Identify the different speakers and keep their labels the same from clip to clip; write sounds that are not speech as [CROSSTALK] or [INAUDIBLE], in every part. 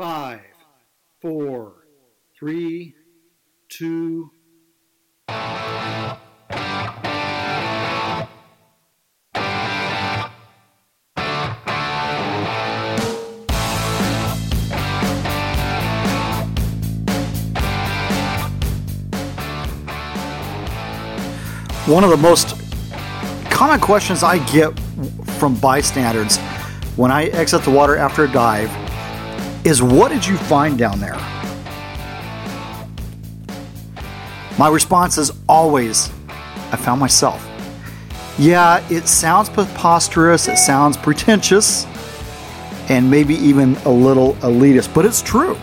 Speaker 1: Five, four, three, two. One of the most common questions I get from bystanders when I exit the water after a dive is what did you find down there? My response is always, I found myself. Yeah, it sounds preposterous, it sounds pretentious, and maybe even a little elitist, but it's true.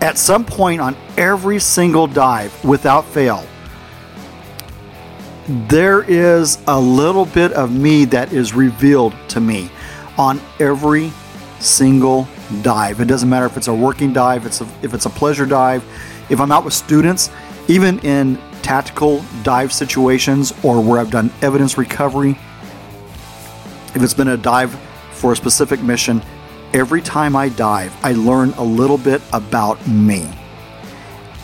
Speaker 1: At some point on every single dive, without fail, there is a little bit of me that is revealed to me on every single dive. It doesn't matter if it's a working dive, it's a, if it's a pleasure dive, if I'm out with students, even in tactical dive situations or where I've done evidence recovery, if it's been a dive for a specific mission, every time I dive, I learn a little bit about me.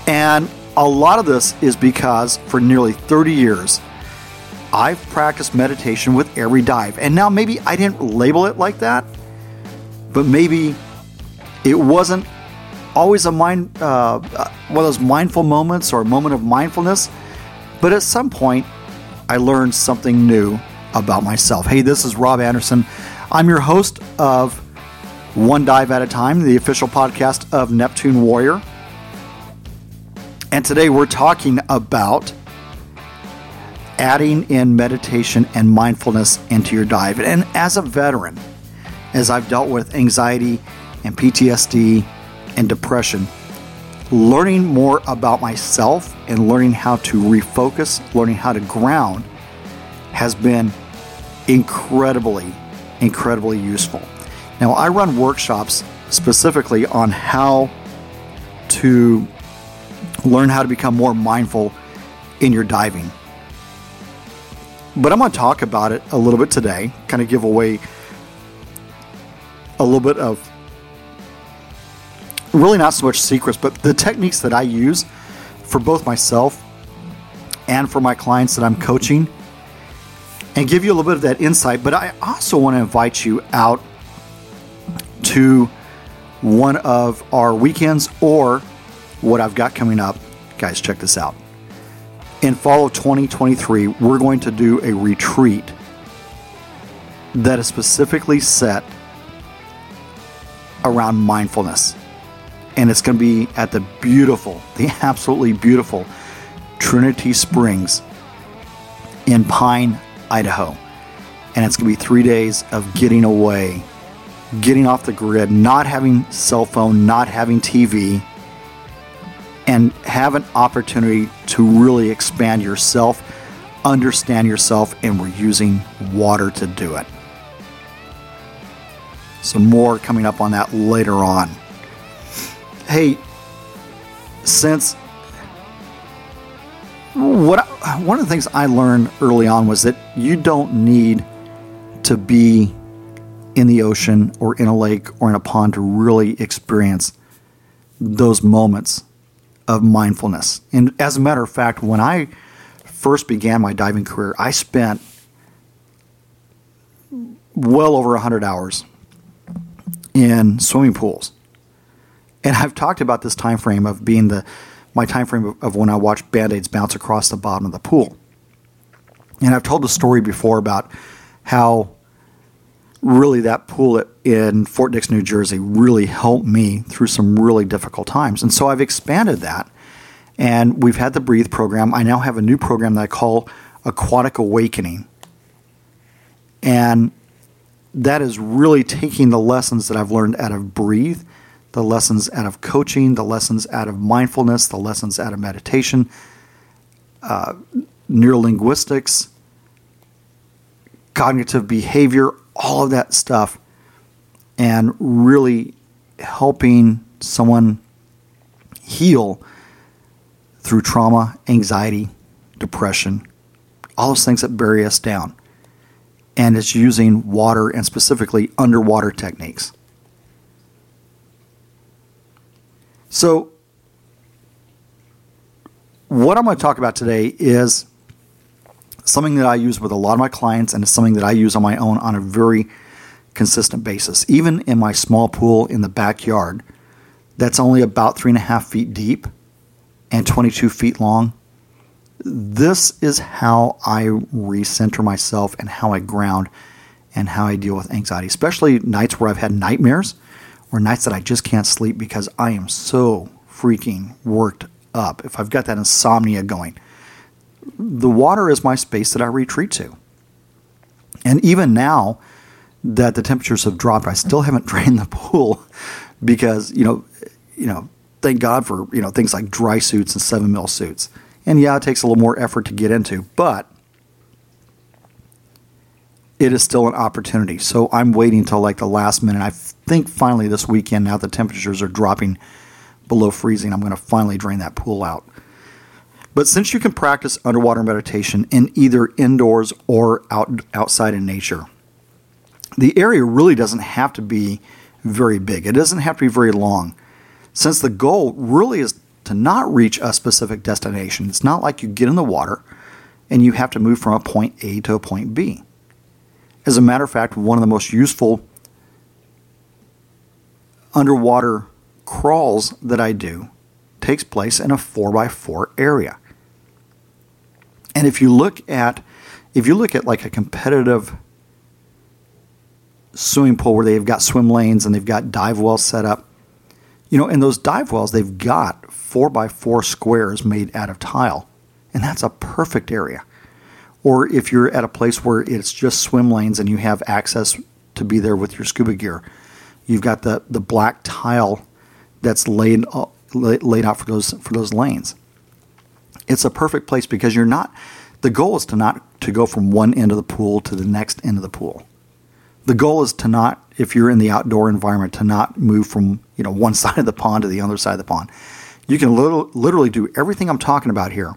Speaker 1: And a lot of this is because for nearly 30 years, I've practiced meditation with every dive. And now maybe I didn't label it like that, but maybe it wasn't always a mind, uh, one of those mindful moments or a moment of mindfulness. But at some point, I learned something new about myself. Hey, this is Rob Anderson. I'm your host of One Dive at a Time, the official podcast of Neptune Warrior. And today we're talking about adding in meditation and mindfulness into your dive. And as a veteran, as I've dealt with anxiety and PTSD and depression, learning more about myself and learning how to refocus, learning how to ground has been incredibly, incredibly useful. Now, I run workshops specifically on how to learn how to become more mindful in your diving. But I'm going to talk about it a little bit today, kind of give away a little bit of really not so much secrets, but the techniques that I use for both myself and for my clients that I'm coaching and give you a little bit of that insight. But I also want to invite you out to one of our weekends or what I've got coming up. Guys, check this out in fall of 2023, we're going to do a retreat that is specifically set around mindfulness. And it's going to be at the beautiful, [LAUGHS] the absolutely beautiful Trinity Springs in Pine, Idaho. And it's going to be three days of getting away, getting off the grid, not having cell phone, not having TV, and have an opportunity to really expand yourself, understand yourself, and we're using water to do it. Some more coming up on that later on. Hey, since what one of the things I learned early on was that you don't need to be in the ocean or in a lake or in a pond to really experience those moments of mindfulness. And as a matter of fact, when I first began my diving career, I spent well over 100 hours in swimming pools. And I've talked about this time frame of being the my time frame of, when I watch band-aids bounce across the bottom of the pool. And I've told the story before about how really that pool in Fort Dix, New Jersey, really helped me through some really difficult times. And so I've expanded that. And we've had the Breathe program. I now have a new program that I call Aquatic Awakening. And that is really taking the lessons that I've learned out of Breathe, the lessons out of coaching, the lessons out of mindfulness, the lessons out of meditation, uh, neurolinguistics, cognitive behavior, all of that stuff and really helping someone heal through trauma, anxiety, depression, all those things that bury us down. And it's using water and specifically underwater techniques. So, what I'm going to talk about today is something that I use with a lot of my clients, and it's something that I use on my own on a very consistent basis. Even in my small pool in the backyard, that's only about three and a half feet deep and 22 feet long. This is how I recenter myself and how I ground and how I deal with anxiety, especially nights where I've had nightmares or nights that I just can't sleep because I am so freaking worked up. If I've got that insomnia going, the water is my space that I retreat to. And even now that the temperatures have dropped, I still haven't [LAUGHS] drained the pool because, you know, you know, thank God for, you know, things like dry suits and seven mil suits. And yeah, it takes a little more effort to get into, but it is still an opportunity. So I'm waiting till like the last minute. I think finally this weekend, now the temperatures are dropping below freezing, I'm going to finally drain that pool out. But since you can practice underwater meditation in either indoors or out, outside in nature, the area really doesn't have to be very big. It doesn't have to be very long. Since the goal really is to not reach a specific destination, it's not like you get in the water and you have to move from a point A to a point B. As a matter of fact, one of the most useful underwater crawls that I do takes place in a 4x4 area. And if you look at if you look at like a competitive swimming pool where they've got swim lanes and they've got dive wells set up, you know, in those dive wells they've got 4 by 4 squares made out of tile. And that's a perfect area. Or if you're at a place where it's just swim lanes and you have access to be there with your scuba gear, you've got the, the black tile that's laid uh, laid out for those for those lanes. It's a perfect place because you're not. The goal is to not to go from one end of the pool to the next end of the pool. The goal is to not, if you're in the outdoor environment, to not move from you know one [LAUGHS] side of the pond to the other side of the pond. You can little, literally do everything I'm talking about here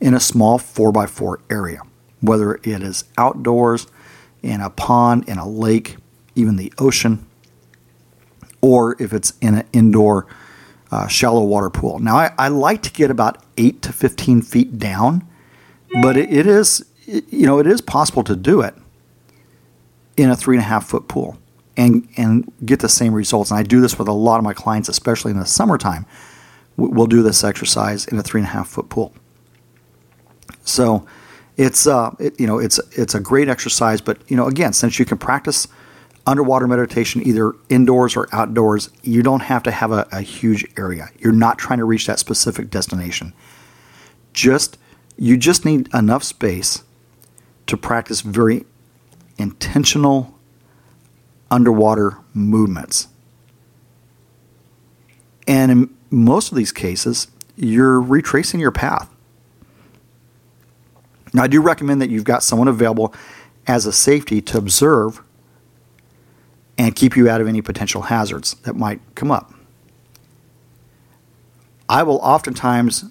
Speaker 1: in a small four by four area, whether it is outdoors, in a pond, in a lake, even the ocean or if it's in an indoor uh, shallow water pool. Now, I, I, like to get about 8 to 15 feet down, but it, it is, it, you know, it is possible to do it in a three and a half foot pool and, and get the same results. And I do this with a lot of my clients, especially in the summertime. We'll do this exercise in a three and a half foot pool. So it's, uh, it, you know, it's, it's a great exercise, but, you know, again, since you can practice – underwater meditation, either indoors or outdoors, you don't have to have a, a, huge area. You're not trying to reach that specific destination. Just you just need enough space to practice very intentional underwater movements. And in most of these cases, you're retracing your path. Now, I do recommend that you've got someone available as a safety to observe and keep you out of any potential hazards that might come up. I will oftentimes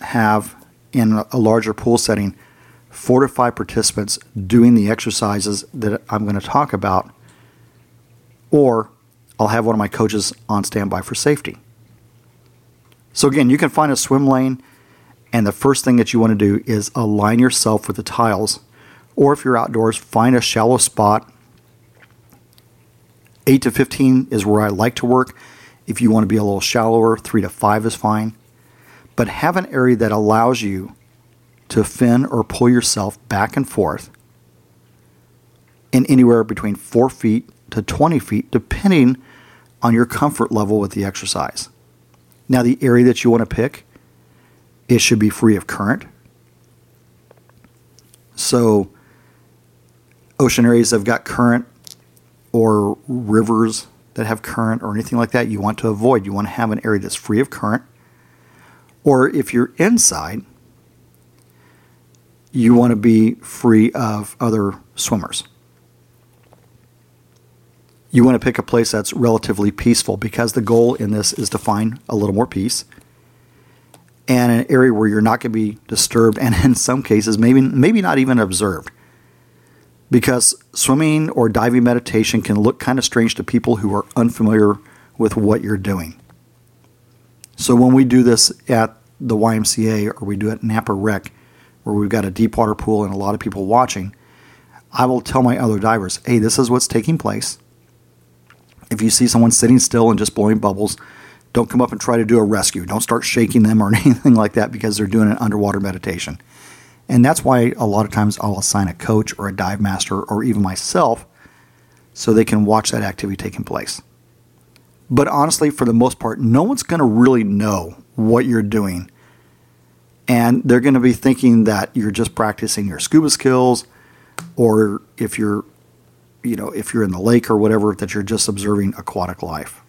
Speaker 1: have in a larger pool setting four to five participants doing the exercises that I'm going to talk about, or I'll have one of my coaches on standby for safety. So, again, you can find a swim lane, and the first thing that you want to do is align yourself with the tiles, or if you're outdoors, find a shallow spot 8 to 15 is where I like to work. If you want to be a little shallower, 3 to 5 is fine. But have an area that allows you to fin or pull yourself back and forth in anywhere between 4 feet to 20 feet, depending on your comfort level with the exercise. Now, the area that you want to pick, it should be free of current. So, ocean areas that have got current or rivers that have current or anything like that you want to avoid. You want to have an area that's free of current. Or if you're inside, you want to be free of other swimmers. You want to pick a place that's relatively peaceful because the goal in this is to find a little more peace and an area where you're not going to be disturbed and [LAUGHS] in some cases maybe maybe not even observed because swimming or diving meditation can look kind of strange to people who are unfamiliar with what you're doing. So when we do this at the YMCA or we do it at Nampa Rec, where we've got a deep water pool and a lot of people watching, I will tell my other divers, hey, this is what's taking place. If you see someone sitting still and just blowing bubbles, don't come up and try to do a rescue. Don't start shaking them or [LAUGHS] anything like that because they're doing an underwater meditation. And that's why a lot of times I'll assign a coach or a dive master or even myself so they can watch that activity taking place. But honestly, for the most part, no one's going to really know what you're doing. And they're going to be thinking that you're just practicing your scuba skills or if you're you know, if you're in the lake or whatever, that you're just observing aquatic life.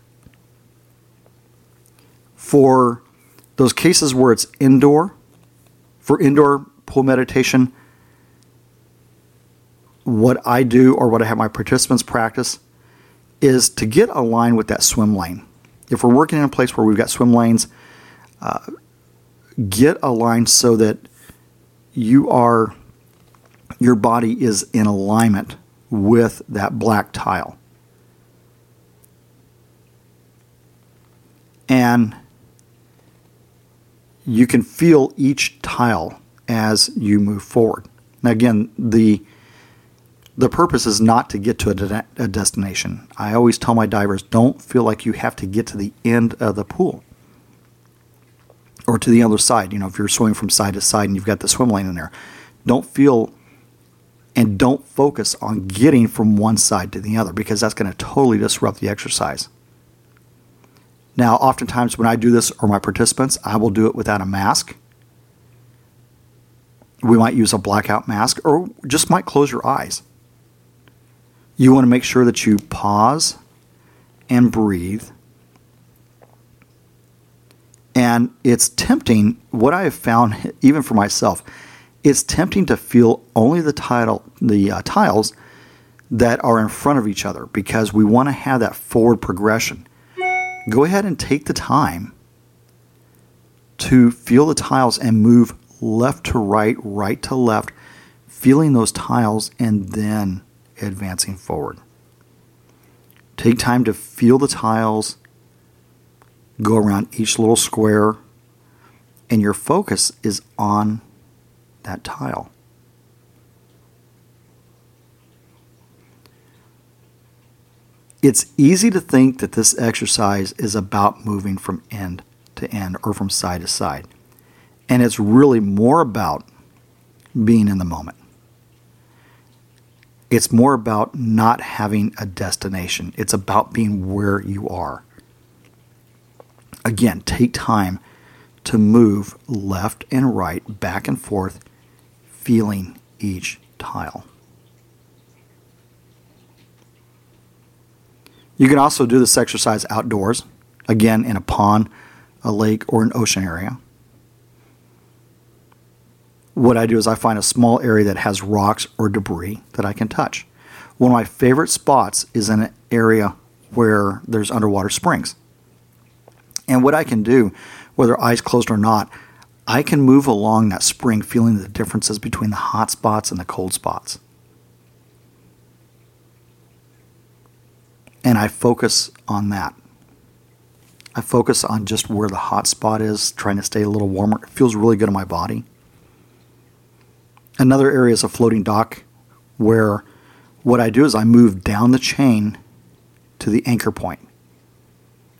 Speaker 1: For those cases where it's indoor, for indoor pool meditation, what I do or what I have my participants practice is to get aligned with that swim lane. If we're working in a place where we've got swim lanes, uh, get aligned so that you are your body is in alignment with that black tile. And you can feel each tile as you move forward. Now, again, the the purpose is not to get to a, de- a, destination. I always tell my divers don't feel like you have to get to the end of the pool or to the other side. You know, if you're swimming from side to side and you've got the swim lane in there, don't feel and don't focus on getting from one side to the other because that's going to totally disrupt the exercise. Now, oftentimes when I do this or my participants, I will do it without a mask. We might use a blackout mask or just might close your eyes. You want to make sure that you pause and breathe. And it's tempting, what I have found, even for myself, it's tempting to feel only the title, the uh, tiles that are in front of each other because we want to have that forward progression. Go ahead and take the time to feel the tiles and move left to right, right to left, feeling those tiles and then advancing forward. Take time to feel the tiles, go around each little square, and your focus is on that tile. It's easy to think that this exercise is about moving from end to end or from side to side. And it's really more about being in the moment. It's more about not having a destination. It's about being where you are. Again, take time to move left and right, back and forth feeling each tile. You can also do this exercise outdoors, again in a pond, a lake, or an ocean area. What I do is I find a small area that has rocks or debris that I can touch. One of my favorite spots is in an area where there's underwater springs. And what I can do, whether eyes closed or not, I can move along that spring feeling the differences between the hot spots and the cold spots. And I focus on that. I focus on just where the hot spot is, trying to stay a little warmer. It feels really good on my body. Another area is a floating dock where what I do is I move down the chain to the anchor point,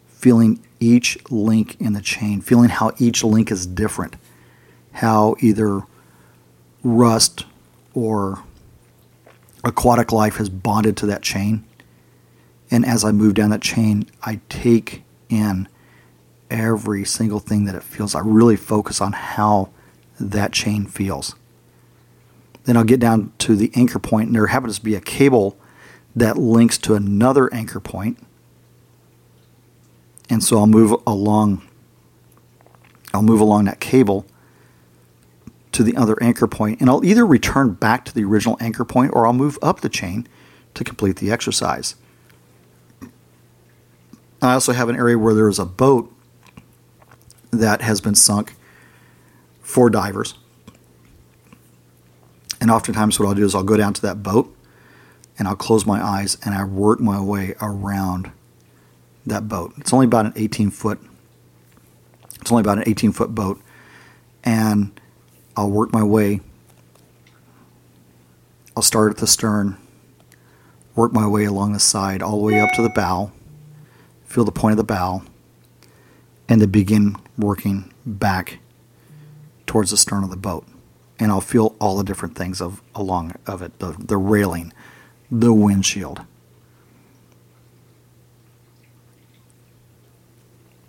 Speaker 1: feeling each link in the chain, feeling how each link is different, how either rust or aquatic life has bonded to that chain. And as I move down that chain, I take in every single thing that it feels. I really focus on how that chain feels. Then I'll get down to the anchor point, and there happens to be a cable that links to another anchor point and so I'll move along I'll move along that cable to the other anchor point and I'll either return back to the original anchor point or I'll move up the chain to complete the exercise. I also have an area where there is a boat that has been sunk for divers. And oftentimes, what I'll do is I'll go down to that boat and I'll close my eyes and I work my way around that boat. It's only about an 18 foot It's only about an 18 foot boat. And I'll work my way. I'll start at the stern, work my way along the side, all the way up to the bow, feel the point of the bow, and then begin working back towards the stern of the boat. And I'll feel all the different things of along of it, the, the railing, the windshield,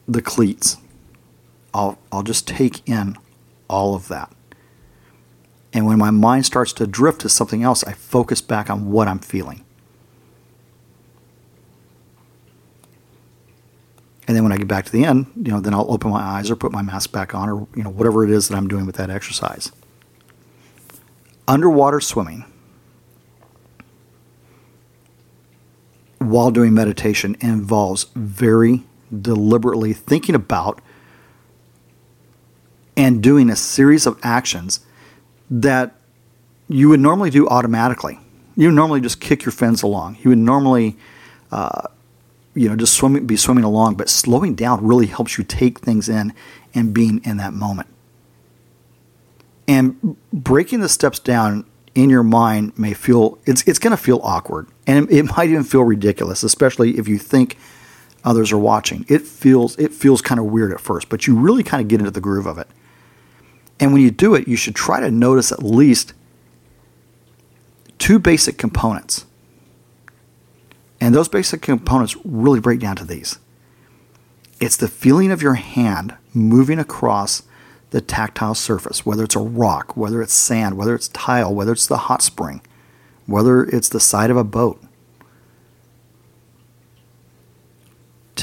Speaker 1: the cleats. I'll, I'll just take in all of that. And when my mind starts to drift to something else, I focus back on what I'm feeling. And then when I get back to the end, you know, then I'll open my eyes or put my mask back on or, you know, whatever it is that I'm doing with that exercise. Underwater swimming while doing meditation involves very deliberately thinking about and doing a series of actions that you would normally do automatically. You normally just kick your fins along. You would normally, uh, you know, just swimming, be swimming along. But slowing down really helps you take things in and being in that moment. And breaking the steps down in your mind may feel it's it's going to feel awkward, and it might even feel ridiculous, especially if you think others are watching. It feels it feels kind of weird at first, but you really kind of get into the groove of it. And when you do it, you should try to notice at least two basic components. And those basic components really break down to these it's the feeling of your hand moving across the tactile surface, whether it's a rock, whether it's sand, whether it's tile, whether it's the hot spring, whether it's the side of a boat.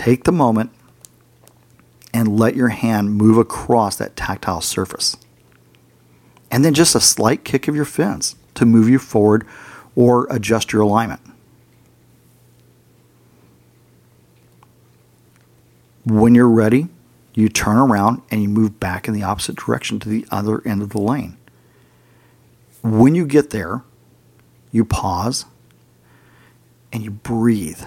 Speaker 1: Take the moment and let your hand move across that tactile surface. And then just a slight kick of your fins to move you forward or adjust your alignment. When you're ready, you turn around and you move back in the opposite direction to the other end of the lane. When you get there, you pause and you breathe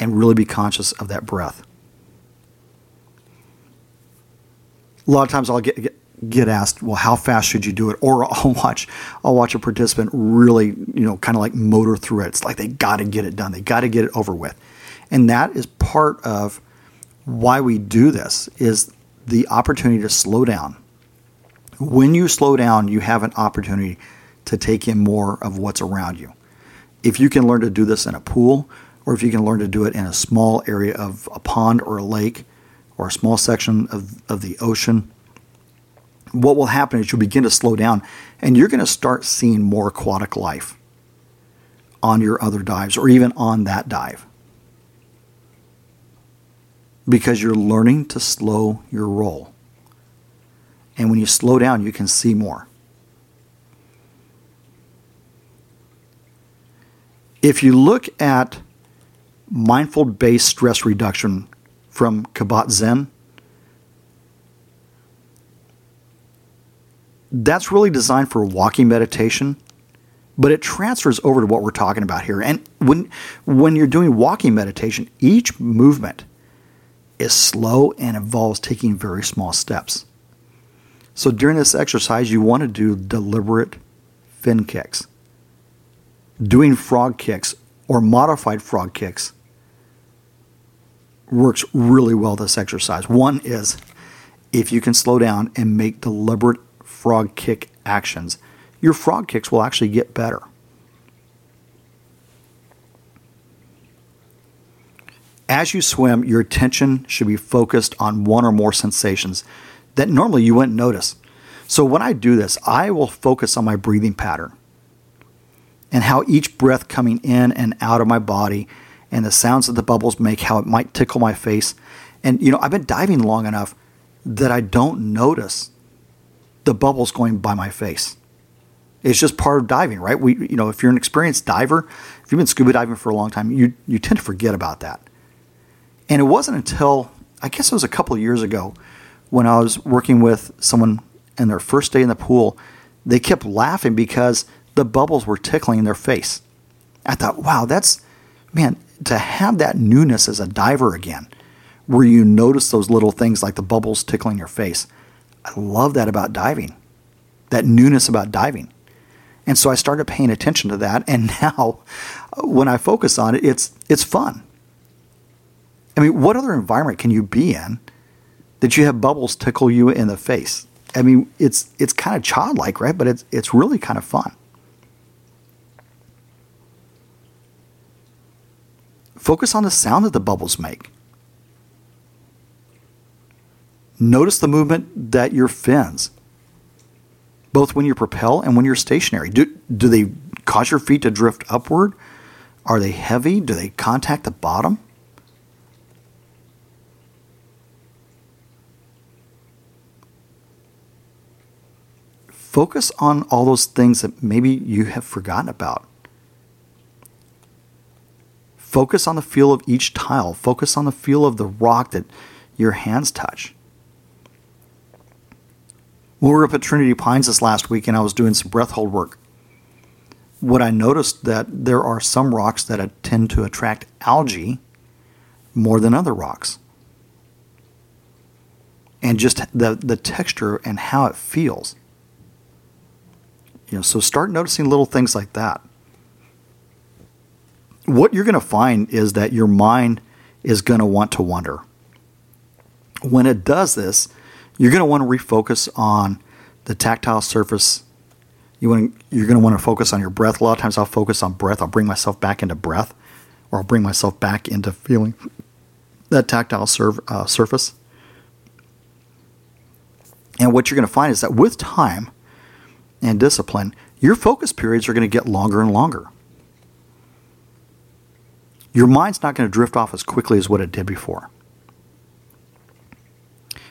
Speaker 1: and really be conscious of that breath. A lot of times I'll get, get get asked, well, how fast should you do it? Or [LAUGHS] I'll watch, I'll watch a participant really, you know, kind of like motor through it. It's like they got to get it done. They got to get it over with. And that is part of why we do this is the opportunity to slow down. When you slow down, you have an opportunity to take in more of what's around you. If you can learn to do this in a pool, or if you can learn to do it in a small area of a pond or a lake, or a small section of, of the ocean, what will happen is you'll begin to slow down and you're going to start seeing more aquatic life on your other dives or even on that dive because you're learning to slow your roll. And when you slow down, you can see more. If you look at mindful based stress reduction from Kabat-Zinn, that's really designed for walking meditation, but it transfers over to what we're talking about here. And when when you're doing walking meditation, each movement is slow and involves taking very small steps. So during this exercise, you want to do deliberate fin kicks. Doing frog kicks or modified frog kicks works really well this exercise. One is if you can slow down and make deliberate frog kick actions, your frog kicks will actually get better. As you swim, your attention should be focused on one or more sensations that normally you wouldn't notice. So when I do this, I will focus on my breathing pattern and how each breath coming in and out of my body and the sounds that the bubbles make, how it might tickle my face. And, you know, I've been diving long enough that I don't notice the bubbles going by my face. It's just part of diving, right? We, you know, if you're an experienced diver, if you've been scuba diving for a long time, you you tend to forget about that. And it wasn't until I guess it was a couple of years ago when I was working with someone in their first day in the pool, they kept laughing because the bubbles were tickling their face. I thought, wow, that's man, to have that newness as a diver again where you notice those little things like the bubbles tickling your face. I love that about diving, that newness about diving. And so I started paying attention to that. And [LAUGHS] now when I focus on it, it's, it's fun. I mean, what other environment can you be in that you have bubbles tickle you in the face? I mean, it's, it's kind of childlike, right? But it's, it's really kind of fun. Focus on the sound that the bubbles make. Notice the movement that your fins, both when you propel and when you're stationary. Do, do they cause your feet to drift upward? Are they heavy? Do they contact the bottom? Focus on all those things that maybe you have forgotten about. Focus on the feel of each tile. Focus on the feel of the rock that your hands touch. we were up at Trinity Pines this last week and I was doing some breath hold work. What I noticed that there are some rocks that tend to attract algae more than other rocks. And just the, the texture and how it feels. You know, so start noticing little things like that what you're going to find is that your mind is going to want to wander. When it does this, you're going to want to refocus on the tactile surface. You want to, you're going to want to focus on your breath. A lot of times I'll focus on breath. I'll bring myself back into breath, or I'll bring myself back into feeling that tactile sur- uh, surface. And what you're going to find is that with time and discipline, your focus periods are going to get longer and longer your mind's not going to drift off as quickly as what it did before.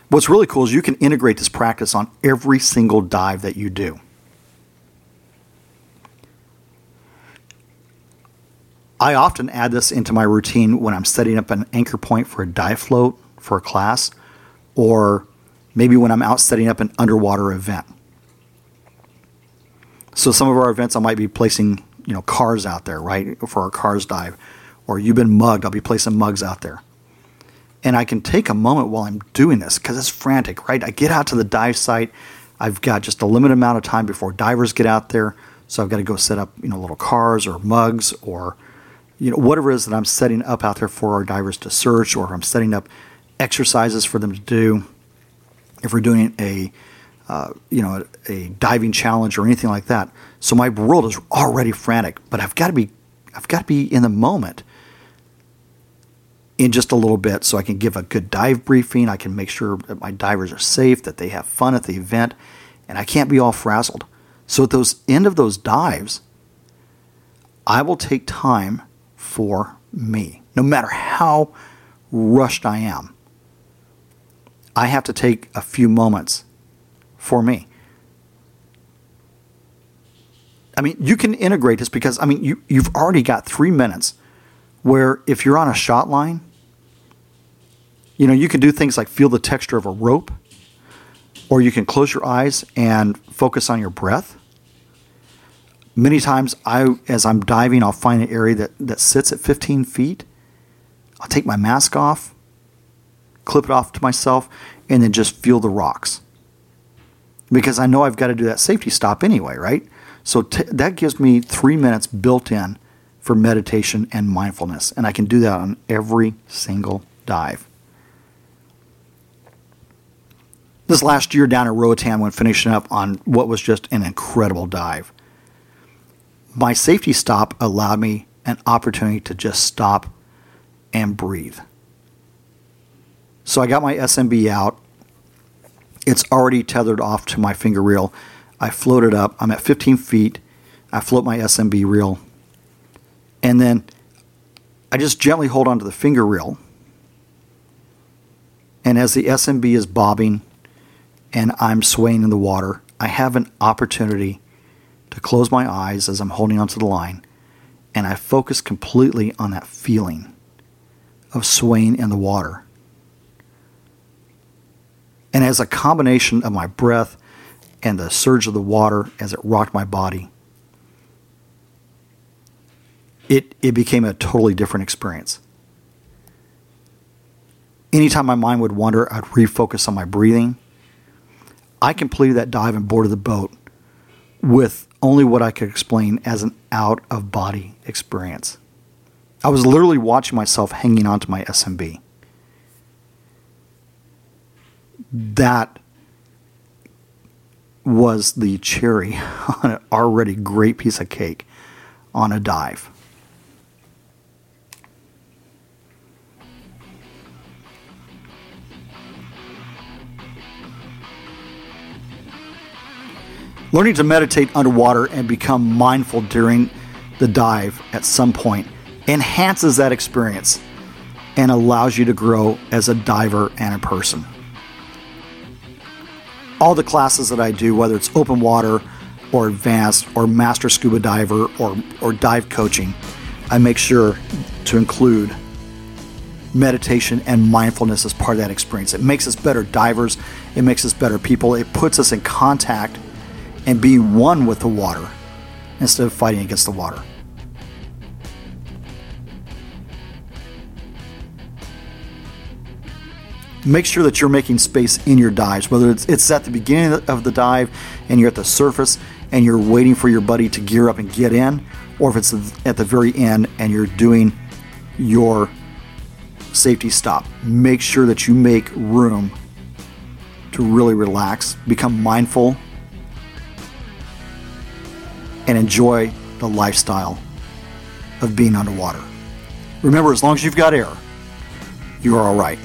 Speaker 1: What's really cool is you can integrate this practice on every single dive that you do. I often add this into my routine when I'm setting up an anchor point for a dive float for a class, or maybe when I'm out setting up an underwater event. So some of our events, I might be placing you know cars out there, right, for our cars dive or you've been mugged. I'll be placing mugs out there. And I can take a moment while I'm doing this because it's frantic, right? I get out to the dive site. I've got just a limited amount of time before divers get out there. So I've got to go set up, you know, little cars or mugs or, you know, whatever it is that I'm setting up out there for our divers to search or I'm setting up exercises for them to do. If we're doing a, uh, you know, a, a diving challenge or anything like that. So my world is already frantic, but I've got to be, I've got to be in the moment in just a little bit so I can give a good dive briefing. I can make sure that my divers are safe, that they have fun at the event, and I can't be all frazzled. So at those end of those dives, I will take time for me. No matter how rushed I am, I have to take a few moments for me. I mean, you can integrate this because I mean, you you've already got 3 minutes where if you're on a shot line, you know, you can do things like feel the texture of a rope, or you can close your eyes and focus on your breath. Many times, I, as I'm diving, I'll find an area that, that sits at 15 feet. I'll take my mask off, clip it off to myself, and then just feel the rocks. Because I know I've got to do that safety stop anyway, right? So t- that gives me three minutes built in for meditation and mindfulness. And I can do that on every single dive. This last year down at Roatan when finishing up on what was just an incredible dive. My safety stop allowed me an opportunity to just stop and breathe. So I got my SMB out. It's already tethered off to my finger reel. I float it up. I'm at 15 feet. I float my SMB reel. And then I just gently hold onto the finger reel. And as the SMB is bobbing, and I'm swaying in the water, I have an opportunity to close my eyes as I'm holding onto the line, and I focus completely on that feeling of swaying in the water. And as a combination of my breath and the surge of the water as it rocked my body, it, it became a totally different experience. anytime my mind would wander, I'd refocus on my breathing. I completed that dive and boarded the boat with only what I could explain as an out of body experience. I was literally watching myself hanging onto my SMB. That was the cherry [LAUGHS] on an already great piece of cake on a dive. Learning to meditate underwater and become mindful during the dive at some point enhances that experience and allows you to grow as a diver and a person. All the classes that I do, whether it's open water or advanced or master scuba diver or, or dive coaching, I make sure to include meditation and mindfulness as part of that experience. It makes us better divers, it makes us better people, it puts us in contact and be one with the water instead of fighting against the water. Make sure that you're making space in your dives, whether it's, it's at the beginning of the dive and you're at the surface and you're waiting for your buddy to gear up and get in, or if it's at the very end and you're doing your safety stop. Make sure that you make room to really relax, become mindful and enjoy the lifestyle of being underwater. Remember, as long as you've got air, you are all right.